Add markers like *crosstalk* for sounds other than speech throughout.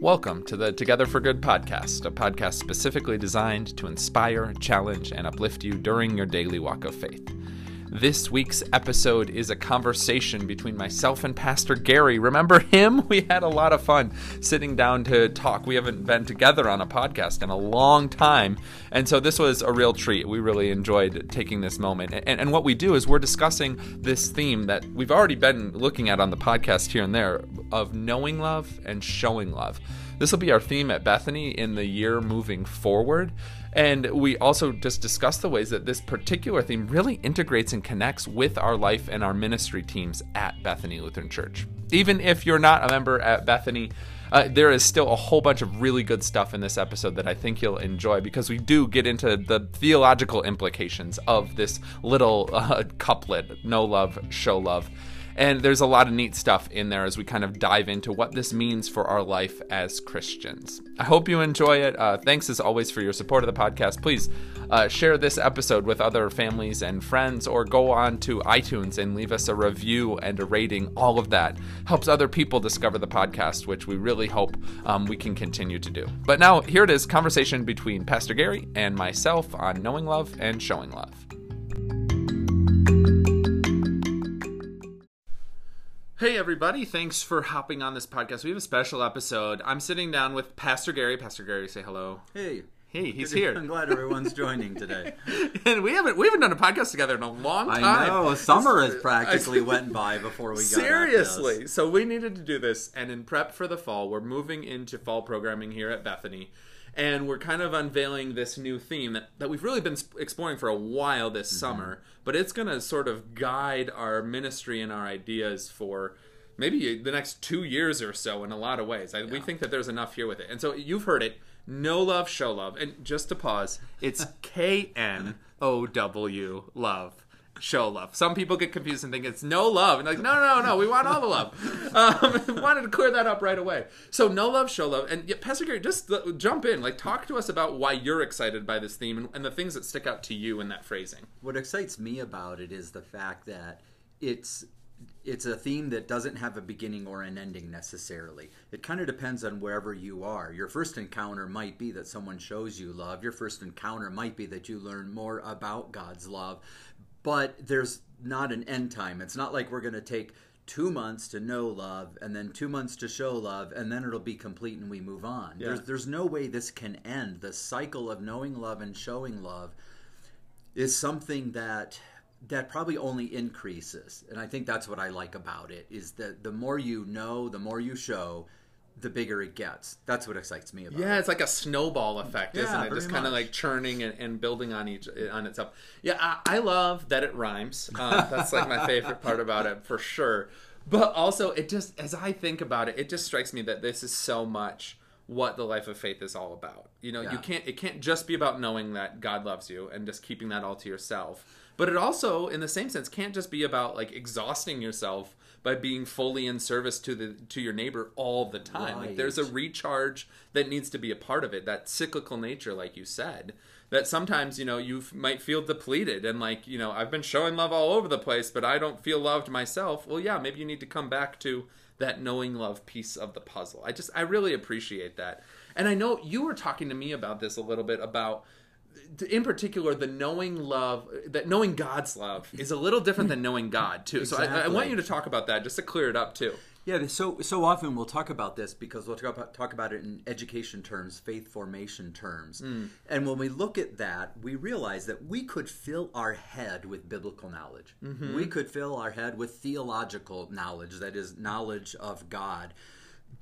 Welcome to the Together for Good podcast, a podcast specifically designed to inspire, challenge, and uplift you during your daily walk of faith. This week's episode is a conversation between myself and Pastor Gary. Remember him? *laughs* We had a lot of fun sitting down to talk. We haven't been together on a podcast in a long time. And so this was a real treat. We really enjoyed taking this moment. And, and what we do is we're discussing this theme that we've already been looking at on the podcast here and there of knowing love and showing love. This will be our theme at Bethany in the year moving forward. And we also just discuss the ways that this particular theme really integrates and connects with our life and our ministry teams at Bethany Lutheran Church. Even if you're not a member at Bethany, uh, there is still a whole bunch of really good stuff in this episode that I think you'll enjoy because we do get into the theological implications of this little uh, couplet know love, show love. And there's a lot of neat stuff in there as we kind of dive into what this means for our life as Christians. I hope you enjoy it. Uh, thanks as always for your support of the podcast. Please uh, share this episode with other families and friends, or go on to iTunes and leave us a review and a rating. All of that helps other people discover the podcast, which we really hope um, we can continue to do. But now, here it is conversation between Pastor Gary and myself on knowing love and showing love. Hey, everybody. Thanks for hopping on this podcast. We have a special episode. I'm sitting down with Pastor Gary. Pastor Gary, say hello. Hey. Hey, he's here. I'm glad everyone's joining today. *laughs* and we haven't we haven't done a podcast together in a long time. I know. Summer has practically *laughs* went by before we got Seriously. So we needed to do this and in prep for the fall, we're moving into fall programming here at Bethany and we're kind of unveiling this new theme that, that we've really been exploring for a while this mm-hmm. summer but it's going to sort of guide our ministry and our ideas for maybe the next two years or so in a lot of ways. I, yeah. we think that there's enough here with it. And so you've heard it. Know love show love. And just to pause it's *laughs* k-n-o-w love show love. Some people get confused and think it's no love, and like, no, no, no, we want all the love. Um, *laughs* wanted to clear that up right away. So know love, show love, and yeah, Pastor Gary, just jump in, like, talk to us about why you're excited by this theme and, and the things that stick out to you in that phrasing. What excites me about it is the fact that it's it's a theme that doesn't have a beginning or an ending necessarily. It kind of depends on wherever you are. Your first encounter might be that someone shows you love. Your first encounter might be that you learn more about God's love but there's not an end time. It's not like we're going to take two months to know love and then two months to show love and then it'll be complete and we move on. Yeah. There's, there's no way this can end. The cycle of knowing love and showing love is something that that probably only increases and i think that's what i like about it is that the more you know the more you show the bigger it gets. That's what excites me about yeah, it. Yeah, it's like a snowball effect, isn't it? Just kind of like churning and, and, building on each on itself. Yeah, I, I love that it rhymes. Um, that's like my favorite part about it for sure. But also, it just as I think about it, it just strikes me that this is so much what the life of faith is all about. You know, yeah. you can't it can't just be about knowing that God loves you and just keeping that all to yourself. But it also, in the same sense, can't just be about like exhausting yourself by being fully in service to the to your neighbor all the time. Right. Like there's a recharge that needs to be a part of it. That cyclical nature, like you said, that sometimes you know you might feel depleted and like you know I've been showing love all over the place, but I don't feel loved myself. Well, yeah, maybe you need to come back to that knowing love piece of the puzzle. I just I really appreciate that. And I know you were talking to me about this a little bit about in particular the knowing love that knowing god's love is a little different than knowing god too exactly. so I, I, want you to talk about that just to clear it up too yeah so so often we'll talk about this because we'll talk about, talk about it in education terms faith formation terms mm. and when we look at that we realize that we could fill our head with biblical knowledge mm-hmm. we could fill our head with theological knowledge that is knowledge of god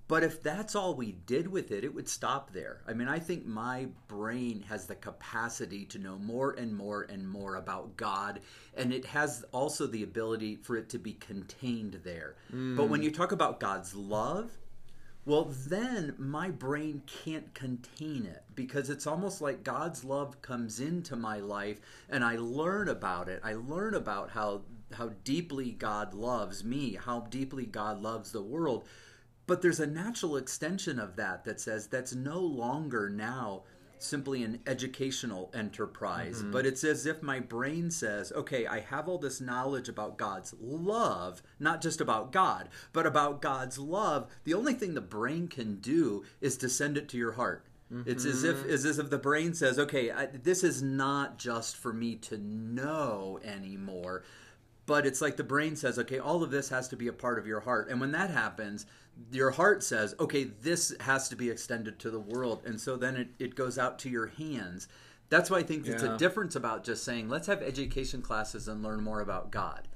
but if that's all we did with it, it would stop there. I mean, I think my brain has the capacity to know more and more and more about God, and it has also the ability for it to be contained there. Mm. But when you talk about God's love, well, then my brain can't contain it because it's almost like God's love comes into my life and I learn about it. I learn about how how deeply God loves me, how deeply God loves the world but there's a natural extension of that that says that's no longer now simply an educational enterprise, mm-hmm. but it's as if my brain says, okay, I have all this knowledge about God's love, not just about God, but about God's love. The only thing the brain can do is to send it to your heart. It's as if mm-hmm. it's as if the brain says, "Okay, I, this is not just for me to know anymore." But it's like the brain says, "Okay, all of this has to be a part of your heart." And when that happens, your heart says, "Okay, this has to be extended to the world." And so then it, it goes out to your hands. That's why I think it's Yeah. a difference about just saying, "Let's have education classes and learn more about God."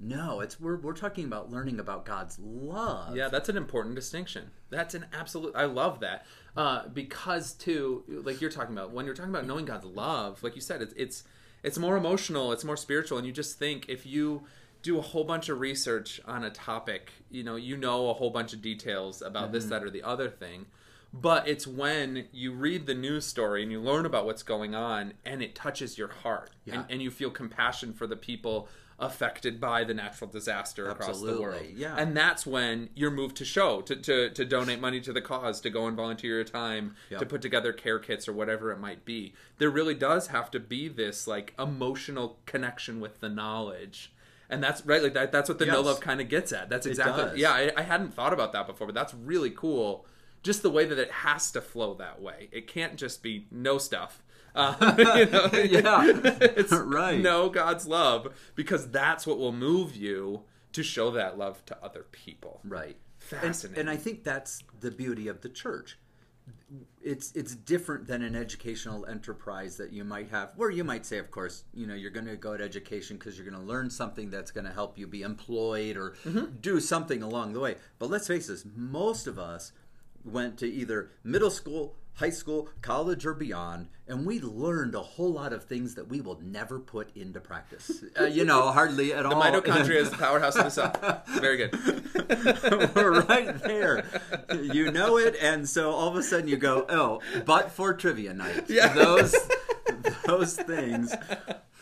No, it's we're we're talking about learning about God's love. Yeah, that's an important distinction. That's an absolute. I love that uh, because too, like you're talking about, when you're talking about knowing God's love, like you said, it's it's it's more emotional, it's more spiritual, and you just think if you do a whole bunch of research on a topic, you know, you know a whole bunch of details about this, mm-hmm. that, or the other thing. But it's when you read the news story and you learn about what's going on and it touches your heart Yeah. and, and you feel compassion for the people affected by the natural disaster across the world. Yeah. And that's when you're moved to show, to, to, to donate money to the cause, to go and volunteer your time, Yep. to put together care kits or whatever it might be. There really does have to be this like emotional connection with the knowledge. And that's right, like that, that's what the know love kind of gets at. That's exactly, yeah, I, I hadn't thought about that before, but that's really cool. Just the way that it has to flow that way. It can't just be no stuff. *laughs* Uh, *laughs* you know, *laughs* Yeah. it's Right. know God's love because that's what will move you to show that love to other people. Right. Fascinating. And, and I think that's the beauty of the church. It's it's different than an educational enterprise that you might have, where you might say, of course, you know, you're going to go to education because you're going to learn something that's going to help you be employed or mm-hmm. do something along the way. But let's face this, most of us went to either middle school, high school, college, or beyond, and we learned a whole lot of things that we will never put into practice. Uh, you know, hardly at the all. The mitochondria is the *laughs* powerhouse of the cell. Very good. *laughs* We're right there. You know it, and so all of a sudden you go, "Oh, but for trivia night, Yeah. those those things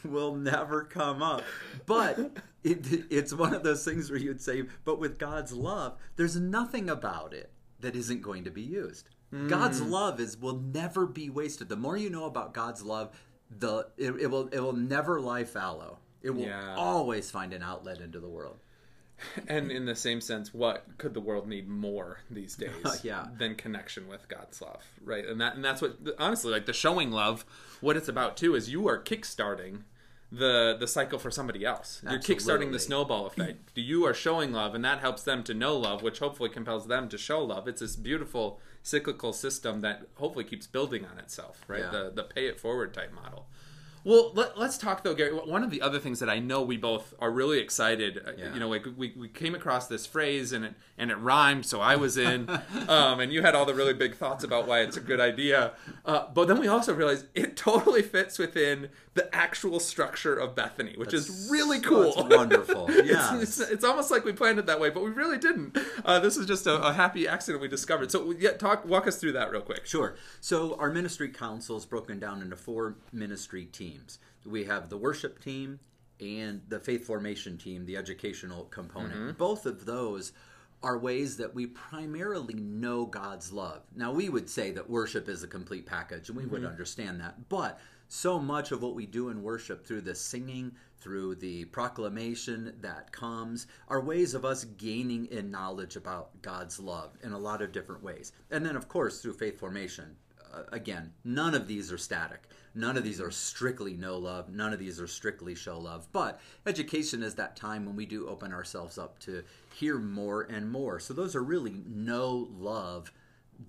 will never come up." But it, it's one of those things where you'd say, "But with God's love, there's nothing about it that isn't going to be used. God's Hmm. love is will never be wasted. The more you know about God's love, the it, it will it will never lie fallow. It will Yeah. always find an outlet into the world." *laughs* And in the same sense, what could the world need more these *laughs* days Yeah. than connection with God's love, right? And that and that's what honestly, like the showing love, what it's about too is you are kickstarting the the cycle for somebody else. You're kickstarting Absolutely. the snowball effect. *clears throat* You are showing love, and that helps them to know love, which hopefully compels them to show love. It's this beautiful cyclical system that hopefully keeps building on itself, right? Yeah. The the pay it forward type model. Well, let, us talk though, Gary. One of the other things that I know we both are really excited. uh, Yeah. You know, like we, we came across this phrase and it and it rhymed, so I was in, *laughs* um, and you had all the really big thoughts about why it's a good idea. Uh, but then we also realized it totally fits within the actual structure of Bethany, which is really cool. That's wonderful. *laughs* It's- Yeah. it's, it's, almost like we planned it that way, but we really didn't. Uh, this is just a, a happy accident we discovered. So, yeah, talk walk us through that real quick. Sure. So our ministry council is broken down into four ministry teams. We have the worship team and the faith formation team, the educational component. Both of those are ways that we primarily know God's love. Now, we would say that worship is a complete package, and we would understand that. But so much of what we do in worship through the singing, through the proclamation that comes, are ways of us gaining in knowledge about God's love in a lot of different ways. And then, of course, through faith formation. Uh, again, none of these are static. None of these are strictly know love. None of these are strictly show love. But education is that time when we do open ourselves up to hear more and more. So those are really know love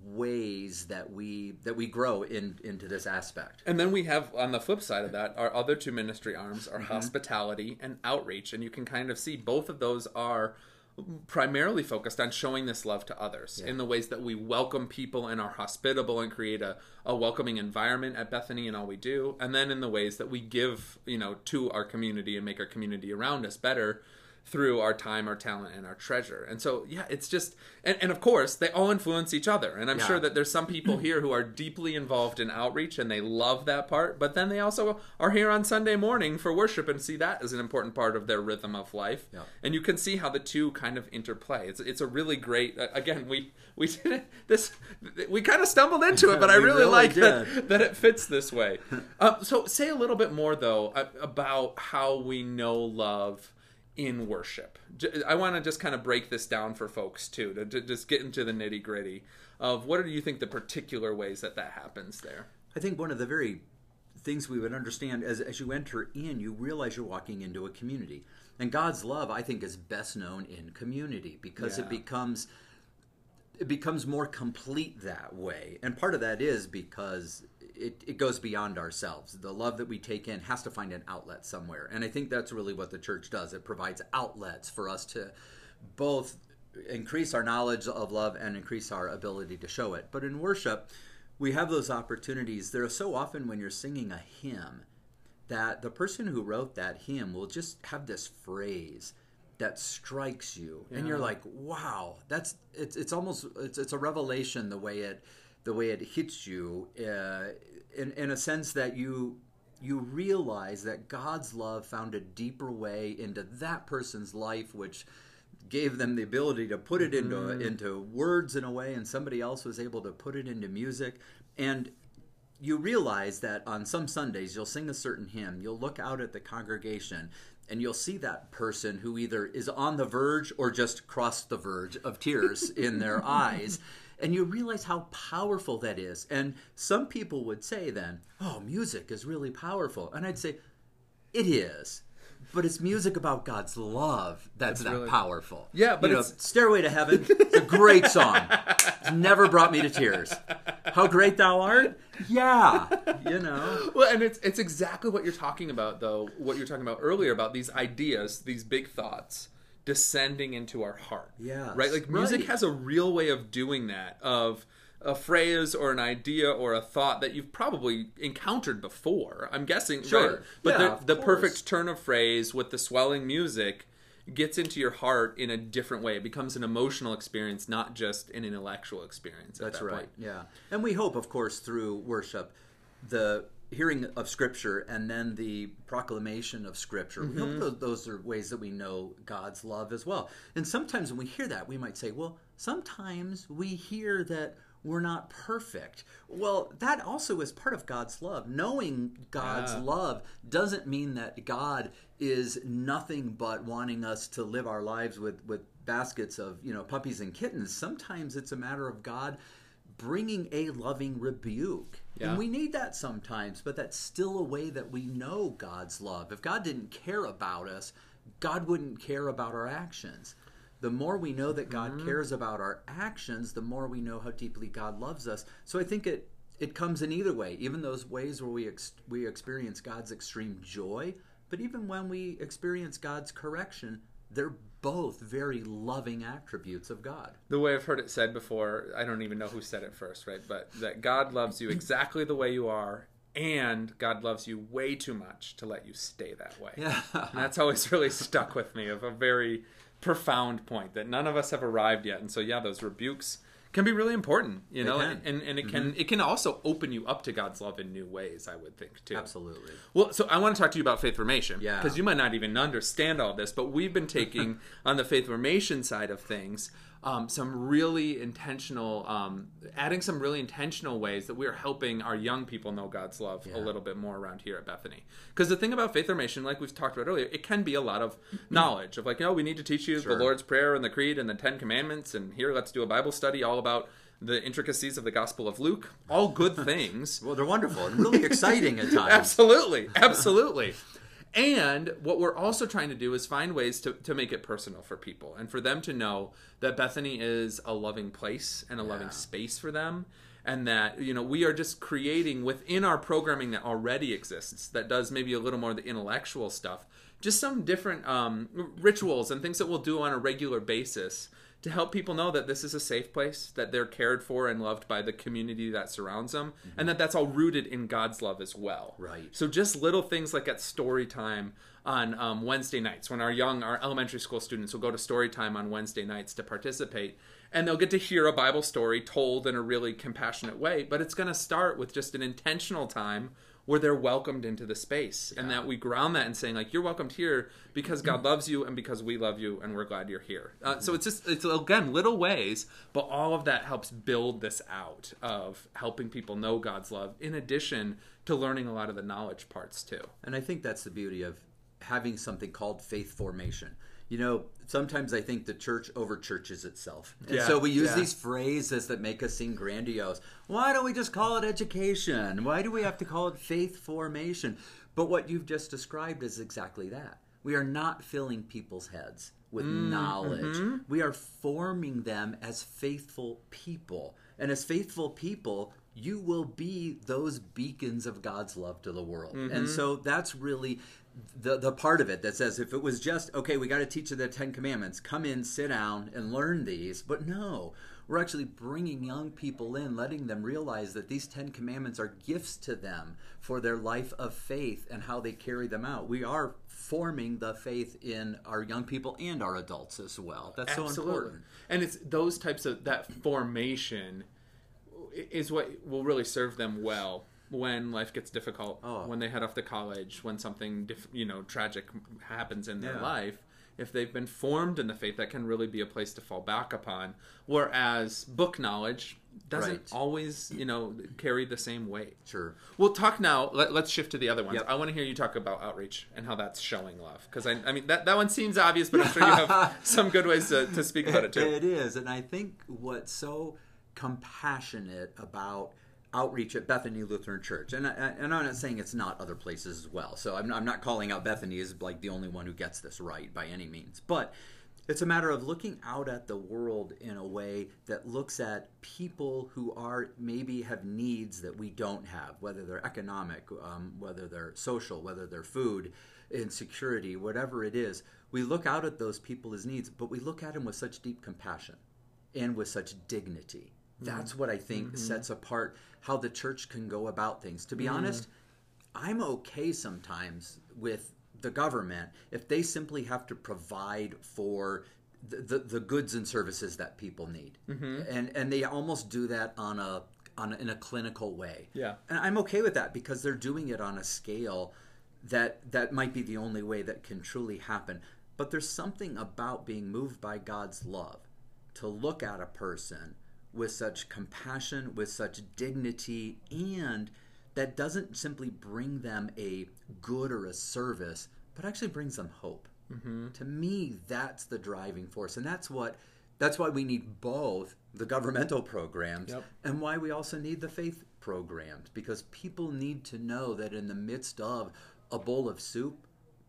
ways that we that we grow in into this aspect. And then we have on the flip side of that, our other two ministry arms Mm-hmm. are hospitality and outreach, and you can kind of see both of those are primarily focused on showing this love to others in the ways that we welcome people and are hospitable and create a, a welcoming environment at Bethany and all we do, and then in the ways that we give, you know, to our community and make our community around us better through our time, our talent, and our treasure. And so, yeah, it's just, and, and of course, they all influence each other. And I'm Yeah. sure that there's some people here who are deeply involved in outreach and they love that part, but then they also are here on Sunday morning for worship and see that as an important part of their rhythm of life. Yeah. And you can see how the two kind of interplay. It's, it's a really great, again, we, we did it, this, we kind of stumbled into it, but I *laughs* really, really like that, that it fits this way. Uh, *laughs* so say a little bit more though about how we know love in worship. I want to just kind of break this down for folks too, to, to just get into the nitty gritty of what do you think the particular ways that that happens there? I think one of the very things we would understand as, as you enter in, you realize you're walking into a community. And God's love, I think, is best known in community because Yeah. it becomes it becomes more complete that way. And part of that is because it, it goes beyond ourselves. The love that we take in has to find an outlet somewhere. And I think that's really what the church does. It provides outlets for us to both increase our knowledge of love and increase our ability to show it. But in worship, we have those opportunities. There are so often when you're singing a hymn that the person who wrote that hymn will just have this phrase that strikes you and you're like wow that's it's it's almost it's, it's a revelation the way it the way it hits you uh, in in a sense that you you realize that God's love found a deeper way into that person's life which gave them the ability to put it into into words in a way and somebody else was able to put it into music and you realize that on some Sundays you'll sing a certain hymn, you'll look out at the congregation, and you'll see that person who either is on the verge or just crossed the verge of tears in their *laughs* eyes. And you realize how powerful that is. And some people would say then, oh, music is really powerful. And I'd say, it is. But it's music about God's love that's that really- powerful. Yeah, but You know, it's- Stairway to Heaven, it's a great song. It's never brought me to tears. How great thou art? Yeah, you know. Well, and it's it's exactly what you're talking about, though. What you're talking about earlier about these ideas, these big thoughts descending into our heart. Yeah. right. Like music right. has a real way of doing that. Of a phrase or an idea or a thought that you've probably encountered before. I'm guessing, Sure. right? But Yeah, the, the perfect turn of phrase with the swelling music gets into your heart in a different way. It becomes an emotional experience, not just an intellectual experience. At That's that right. point. Yeah, and we hope, of course, through worship, the hearing of Scripture and then the proclamation of Scripture. We hope mm-hmm. those, those are ways that we know God's love as well. And sometimes when we hear that, we might say, "Well, sometimes we hear that." We're not perfect. Well, that also is part of God's love. Knowing God's Yeah. love doesn't mean that God is nothing but wanting us to live our lives with, with baskets of you know puppies and kittens. Sometimes it's a matter of God bringing a loving rebuke. Yeah. And we need that sometimes, but that's still a way that we know God's love. If God didn't care about us, God wouldn't care about our actions. The more we know that God Mm-hmm. cares about our actions, the more we know how deeply God loves us. So I think it it comes in either way, even those ways where we ex- we experience God's extreme joy, but even when we experience God's correction, they're both very loving attributes of God. the way I've heard it said before, I don't even know who said it first, right? But that God loves you exactly the way you are, and God loves you way too much to let you stay that way. Yeah. And that's always really stuck with me of a very profound point that none of us have arrived yet. And so yeah, those rebukes can be really important, you know, and and it can mm-hmm. it can also open you up to God's love in new ways, I would think too. Absolutely. Well, so I want to talk to you about faith formation. Yeah. Because you might not even understand all this, but we've been taking *laughs* on the faith formation side of things um, some really intentional, um, adding some really intentional ways that we are helping our young people know God's love a little bit more around here at Bethany. Because the thing about faith formation, like we've talked about earlier, it can be a lot of knowledge of like, you know, we need to teach you Sure. the Lord's Prayer and the Creed and the Ten Commandments, and here let's do a Bible study all about the intricacies of the Gospel of Luke. All good *laughs* things. Well, they're wonderful and really exciting at times. *laughs* Absolutely, absolutely. And what we're also trying to do is find ways to, to make it personal for people and for them to know that Bethany is a loving place and a loving space for them. And that, you know, we are just creating within our programming that already exists, that does maybe a little more of the intellectual stuff, just some different um, rituals and things that we'll do on a regular basis to help people know that this is a safe place, that they're cared for and loved by the community that surrounds them, mm-hmm. and that that's all rooted in God's love as well. Right. So just little things like at story time on um, Wednesday nights when our young, our elementary school students will go to story time on Wednesday nights to participate, and they'll get to hear a Bible story told in a really compassionate way. But it's going to start with just an intentional time where they're welcomed into the space. Yeah. and that we ground that in saying like you're welcomed here because god *clears throat* loves you and because we love you and we're glad you're here. Uh, so it's just it's again little ways but all of that helps build this out of helping people know god's love in addition to learning a lot of the knowledge parts too. And i think that's the beauty of having something called faith formation you know, sometimes I think the church over churches itself. And yeah, so we use yeah. these phrases that make us seem grandiose. Why don't we just call it education? Why do we have to call it faith formation? But what you've just described is exactly that. We are not filling people's heads with mm, knowledge. Mm-hmm. We are forming them as faithful people. And as faithful people, you will be those beacons of God's love to the world. Mm-hmm. And so that's really the the part of it that says if it was just okay, we got to teach you the Ten Commandments. Come in, sit down, and learn these. But no, we're actually bringing young people in, letting them realize that these Ten Commandments are gifts to them for their life of faith and how they carry them out. We are forming the faith in our young people and our adults as well. That's Absolutely. so important. And it's those types of that formation is what will really serve them well when life gets difficult, oh. when they head off to college, when something you know tragic happens in their yeah. life. If they've been formed in the faith, that can really be a place to fall back upon. Whereas book knowledge doesn't right. always, you know, carry the same weight. Sure. We'll talk now. Let, us shift to the other ones. Yep. I want to hear you talk about outreach and how that's showing love. Because I, I mean, that, that one seems obvious, but I'm sure you have *laughs* some good ways to, to speak about it too. It is, and I think what's so compassionate about outreach at Bethany Lutheran Church, and I, and I'm not saying it's not other places as well. So I'm, I'm not calling out Bethany as like the only one who gets this right by any means, but it's a matter of looking out at the world in a way that looks at people who are maybe have needs that we don't have, whether they're economic, um, whether they're social, whether they're food, insecurity, whatever it is. We look out at those people as needs, but we look at them with such deep compassion and with such dignity that's what I think mm-hmm. sets apart how the church can go about things. To be mm honest, I'm okay sometimes with the government if they simply have to provide for the, the, the goods and services that people need, mm-hmm. and and they almost do that on a on a, in a clinical way. Yeah, and I'm okay with that because they're doing it on a scale that that might be the only way that can truly happen. But there's something about being moved by God's love to look at a person with such compassion, with such dignity, and that doesn't simply bring them a good or a service, but actually brings them hope. Mm-hmm. To me, that's the driving force, and that's what that's why we need both the governmental programs yep. and why we also need the faith programs because people need to know that in the midst of a bowl of soup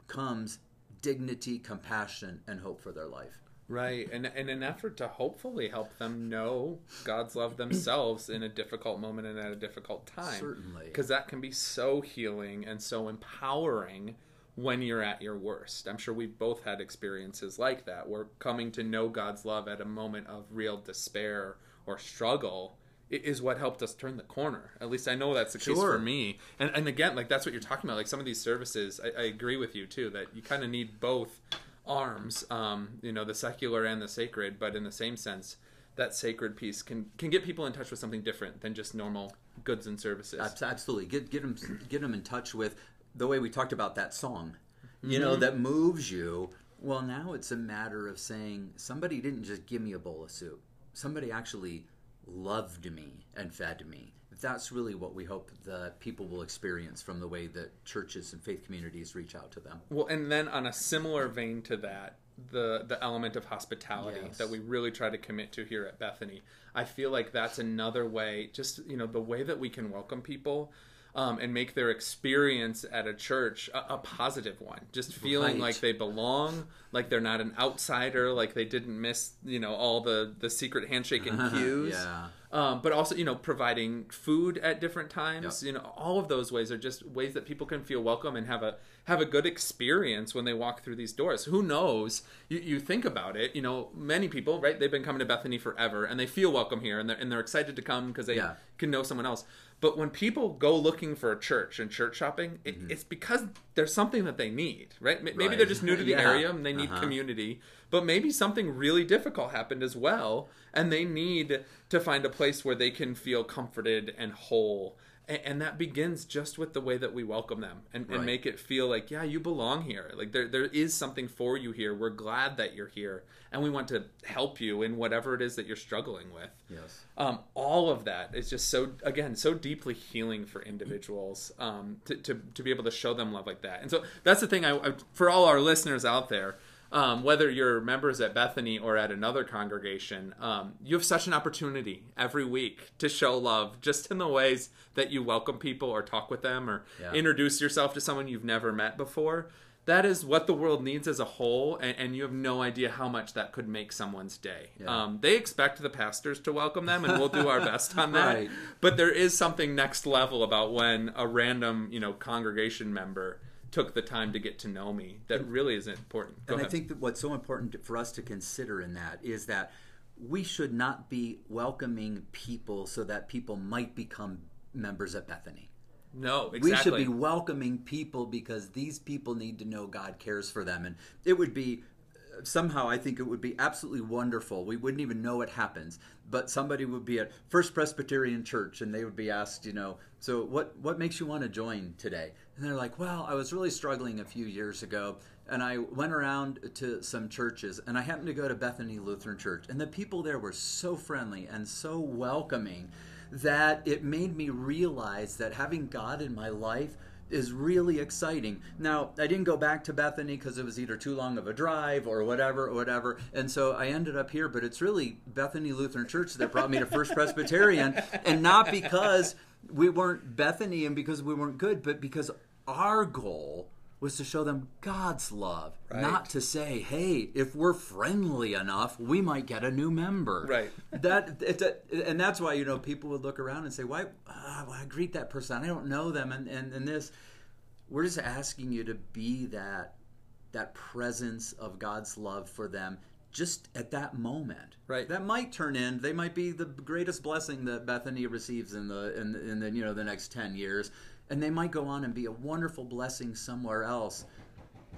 comes dignity, compassion, and hope for their life. Right. And in an effort to hopefully help them know God's love themselves in a difficult moment and at a difficult time. Certainly. Because that can be so healing and so empowering when you're at your worst. I'm sure we've both had experiences like that where coming to know God's love at a moment of real despair or struggle is what helped us turn the corner. At least I know that's the case for me. And and again, like that's what you're talking about. Like some of these services, I, I agree with you too that you kind of need both arms, um, you know, the secular and the sacred, but in the same sense, that sacred piece can can get people in touch with something different than just normal goods and services. Absolutely, get get them get them in touch with the way we talked about that song, you mm-hmm. know, that moves you. Well, now it's a matter of saying somebody didn't just give me a bowl of soup. Somebody actually loved me and fed me that's really what we hope the people will experience from the way that churches and faith communities reach out to them. Well, and then on a similar vein to that, the the element of hospitality yes. that we really try to commit to here at Bethany. I feel like that's another way, just you know, the way that we can welcome people. Um, and make their experience at a church a, a positive one. Just feeling right. like they belong, like they're not an outsider, like they didn't miss, you know, all the the secret handshake and *laughs* cues. yeah um, but also you know providing food at different times. Yep. You know, all of those ways are just ways that people can feel welcome and have a have a good experience when they walk through these doors. Who knows? You, you think about it, you know, many people, right? They've been coming to Bethany forever and they feel welcome here and they're, and they're excited to come because they Yeah. can know someone else. But when people go looking for a church and church shopping, it, it's because there's something that they need, right? Maybe Mm-hmm. Right. they're just new to *laughs* the Yeah. area and they need Uh-huh. community, but maybe something really difficult happened as well, and they need to find a place where they can feel comforted and whole. A- And that begins just with the way that we welcome them and, and make it feel like, yeah, you belong here. Like there, there is something for you here. We're glad that you're here, and we want to help you in whatever it is that you're struggling with Yes. um, all of that is just so again so deeply healing for individuals um, to, to, to be able to show them love like that and so that's the thing I, I for all our listeners out there um, whether you're members at Bethany or at another congregation, um, you have such an opportunity every week to show love just in the ways that you welcome people or talk with them or Yeah. introduce yourself to someone you've never met before. That is what the world needs as a whole, and, and you have no idea how much that could make someone's day. Yeah. Um, they expect the pastors to welcome them, and we'll do our best on that. Right. But there is something next level about when a random, you know, congregation member took the time to get to know me. That really is important. Go and ahead. I think that what's so important for us to consider in that is that we should not be welcoming people so that people might become members at Bethany. no, exactly. We should be welcoming people because these people need to know God cares for them. And it would be somehow, I think it would be absolutely wonderful. We wouldn't even know it happens, but somebody would be at First Presbyterian Church and they would be asked, you know, so what, what makes you want to join today? And they're like, well, I was really struggling a few years ago. And I went around to some churches, and I happened to go to Bethany Lutheran Church, and the people there were so friendly and so welcoming that it made me realize that having God in my life is really exciting. Now, I didn't go back to Bethany because it was either too long of a drive or whatever, or whatever. And so I ended up here, but it's really Bethany Lutheran Church that brought me to First Presbyterian. And not because we weren't Bethany and because we weren't good, but because our goal was to show them God's love, Right. not to say, "Hey, if we're friendly enough, we might get a new member." Right. That it's a, and that's why you know people would look around and say, "Why? Uh, why greet that person? I don't know them." And, and and this, we're just asking you to be that that presence of God's love for them just at that moment. Right. That might turn in. They might be the greatest blessing that Bethany receives in the in, in the you know the next ten years, and they might go on and be a wonderful blessing somewhere else.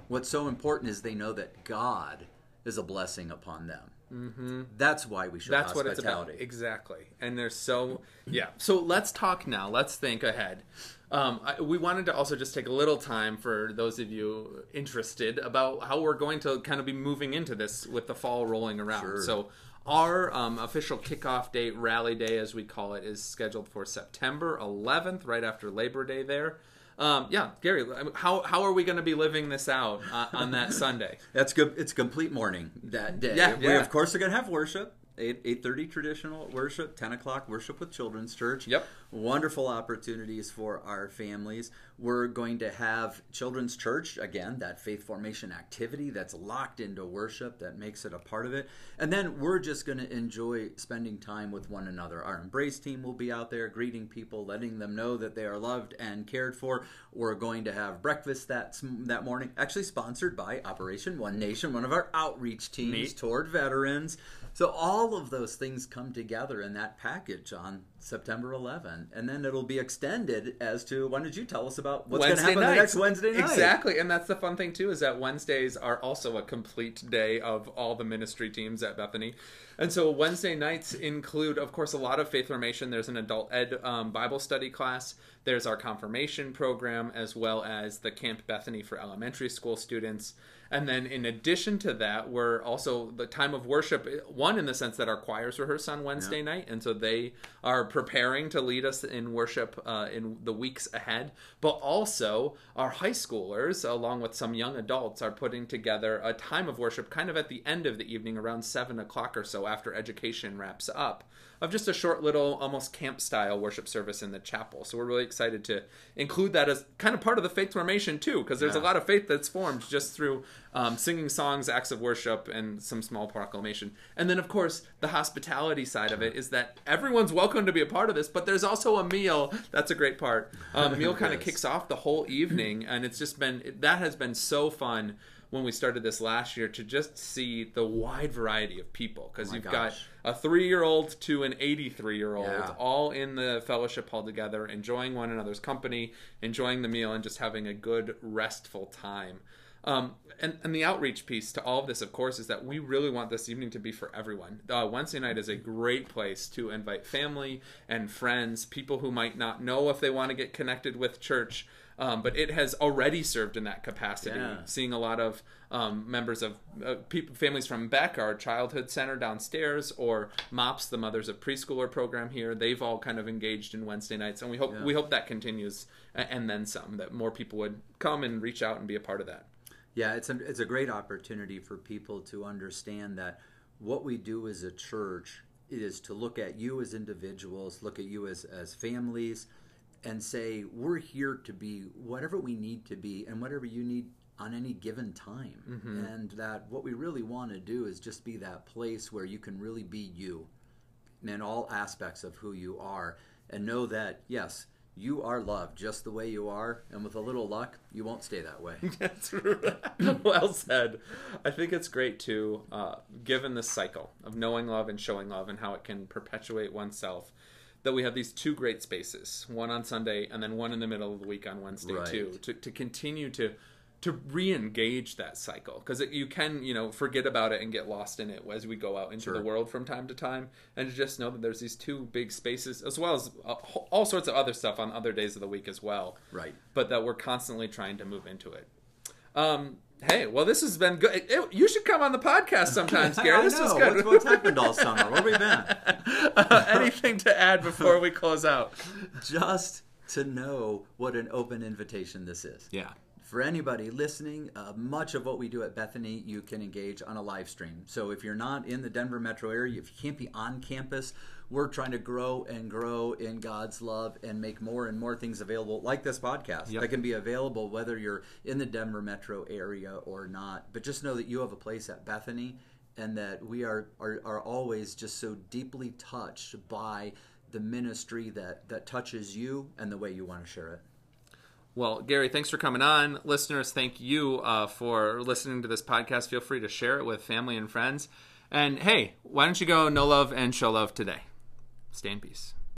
What's so important is they know that God is a blessing upon them. Mm-hmm. That's why we show That's what it's about. hospitality. Exactly. And there's so yeah. So let's talk now. Let's think ahead. Um, I, we wanted to also just take a little time for those of you interested about how we're going to kind of be moving into this with the fall rolling around. Sure. So our um, official kickoff date, rally day as we call it, is scheduled for September 11th, right after Labor Day. There. Um, yeah, Gary, how how are we going to be living this out uh, on that *laughs* Sunday? That's good. It's complete morning that day. Yeah, we yeah. of course are going to have worship. Eight eight thirty traditional worship, ten o'clock worship with Children's Church. Yep. Wonderful opportunities for our families. We're going to have Children's Church again, that faith formation activity that's locked into worship that makes it a part of it. And then we're just going to enjoy spending time with one another. Our embrace team will be out there greeting people, letting them know that they are loved and cared for. We're going to have breakfast that that morning, actually sponsored by Operation One Nation, one of our outreach teams Neat. toward veterans. So all of those things come together in that package on September 11, and then it'll be extended as to when did you tell us about what's going to happen the next Wednesday night? Exactly, and that's the fun thing too is that Wednesdays are also a complete day of all the ministry teams at Bethany, and so Wednesday nights include, of course, a lot of faith formation. There's an adult ed um, Bible study class. There's our confirmation program as well as the Camp Bethany for elementary school students. And then, in addition to that, we're also the time of worship. One, in the sense that our choirs rehearse on Wednesday night, and so they are preparing to lead us in worship uh, in the weeks ahead. But also, our high schoolers, along with some young adults, are putting together a time of worship kind of at the end of the evening, around seven o'clock or so, after education wraps up, of just a short little, almost camp style worship service in the chapel. So we're really excited to include that as kind of part of the faith formation too, because there's a lot of faith that's formed just through um, singing songs, acts of worship, and some small proclamation. And then, of course, the hospitality side of it is that everyone's welcome to be a part of this, but there's also a meal. That's a great part. Um, meal kind of *laughs* Yes. kicks off the whole evening, and it's just been that has been so fun when we started this last year to just see the wide variety of people because Oh you've got a three-year-old to an 83-year-old Yeah. all in the fellowship hall together enjoying one another's company enjoying the meal and just having a good restful time um, and, and the outreach piece to all of this, of course, is that we really want this evening to be for everyone. Uh, Wednesday night is a great place to invite family and friends, people who might not know if they want to get connected with church, um, but it has already served in that capacity. Yeah. Seeing a lot of um, members of uh, people, families from Beck, our childhood center downstairs, or MOPS, the Mothers of Preschooler program here, they've all kind of engaged in Wednesday nights, and we hope Yeah. we hope that continues and then some. That more people would come and reach out and be a part of that. Yeah, it's a, it's a great opportunity for people to understand that what we do as a church is to look at you as individuals, look at you as, as families, and say, we're here to be whatever we need to be and whatever you need on any given time. And that what we really want to do is just be that place where you can really be you in all aspects of who you are and know that, yes, you are loved just the way you are, and with a little luck, you won't stay that way. *laughs* That's *laughs* well said. I think it's great too, uh, given this cycle of knowing love and showing love and how it can perpetuate oneself, that we have these two great spaces, one on Sunday and then one in the middle of the week on Wednesday Right. too, to, to continue to to re-engage that cycle because you can you know forget about it and get lost in it as we go out into Sure. the world from time to time and just know that there's these two big spaces as well as uh, all sorts of other stuff on other days of the week as well Right. but that we're constantly trying to move into it. Um, hey, well, this has been good. It- you should come on the podcast sometimes, *laughs* Gary. This was know. good. What's, what's happened all summer? Where have we been? *laughs* Uh, anything to add before we close out? *laughs* Just to know what an open invitation this is. Yeah. For anybody listening, uh, much of what we do at Bethany, you can engage on a live stream. So if you're not in the Denver metro area, if you can't be on campus, we're trying to grow and grow in God's love and make more and more things available, like this podcast, Yep. that can be available whether you're in the Denver metro area or not. But just know that you have a place at Bethany and that we are, are, are always just so deeply touched by the ministry that, that touches you and the way you want to share it. Well, Gary, thanks for coming on. Listeners, thank you uh, for listening to this podcast. Feel free to share it with family and friends. And hey, why don't you go know love and show love today? Stay in peace.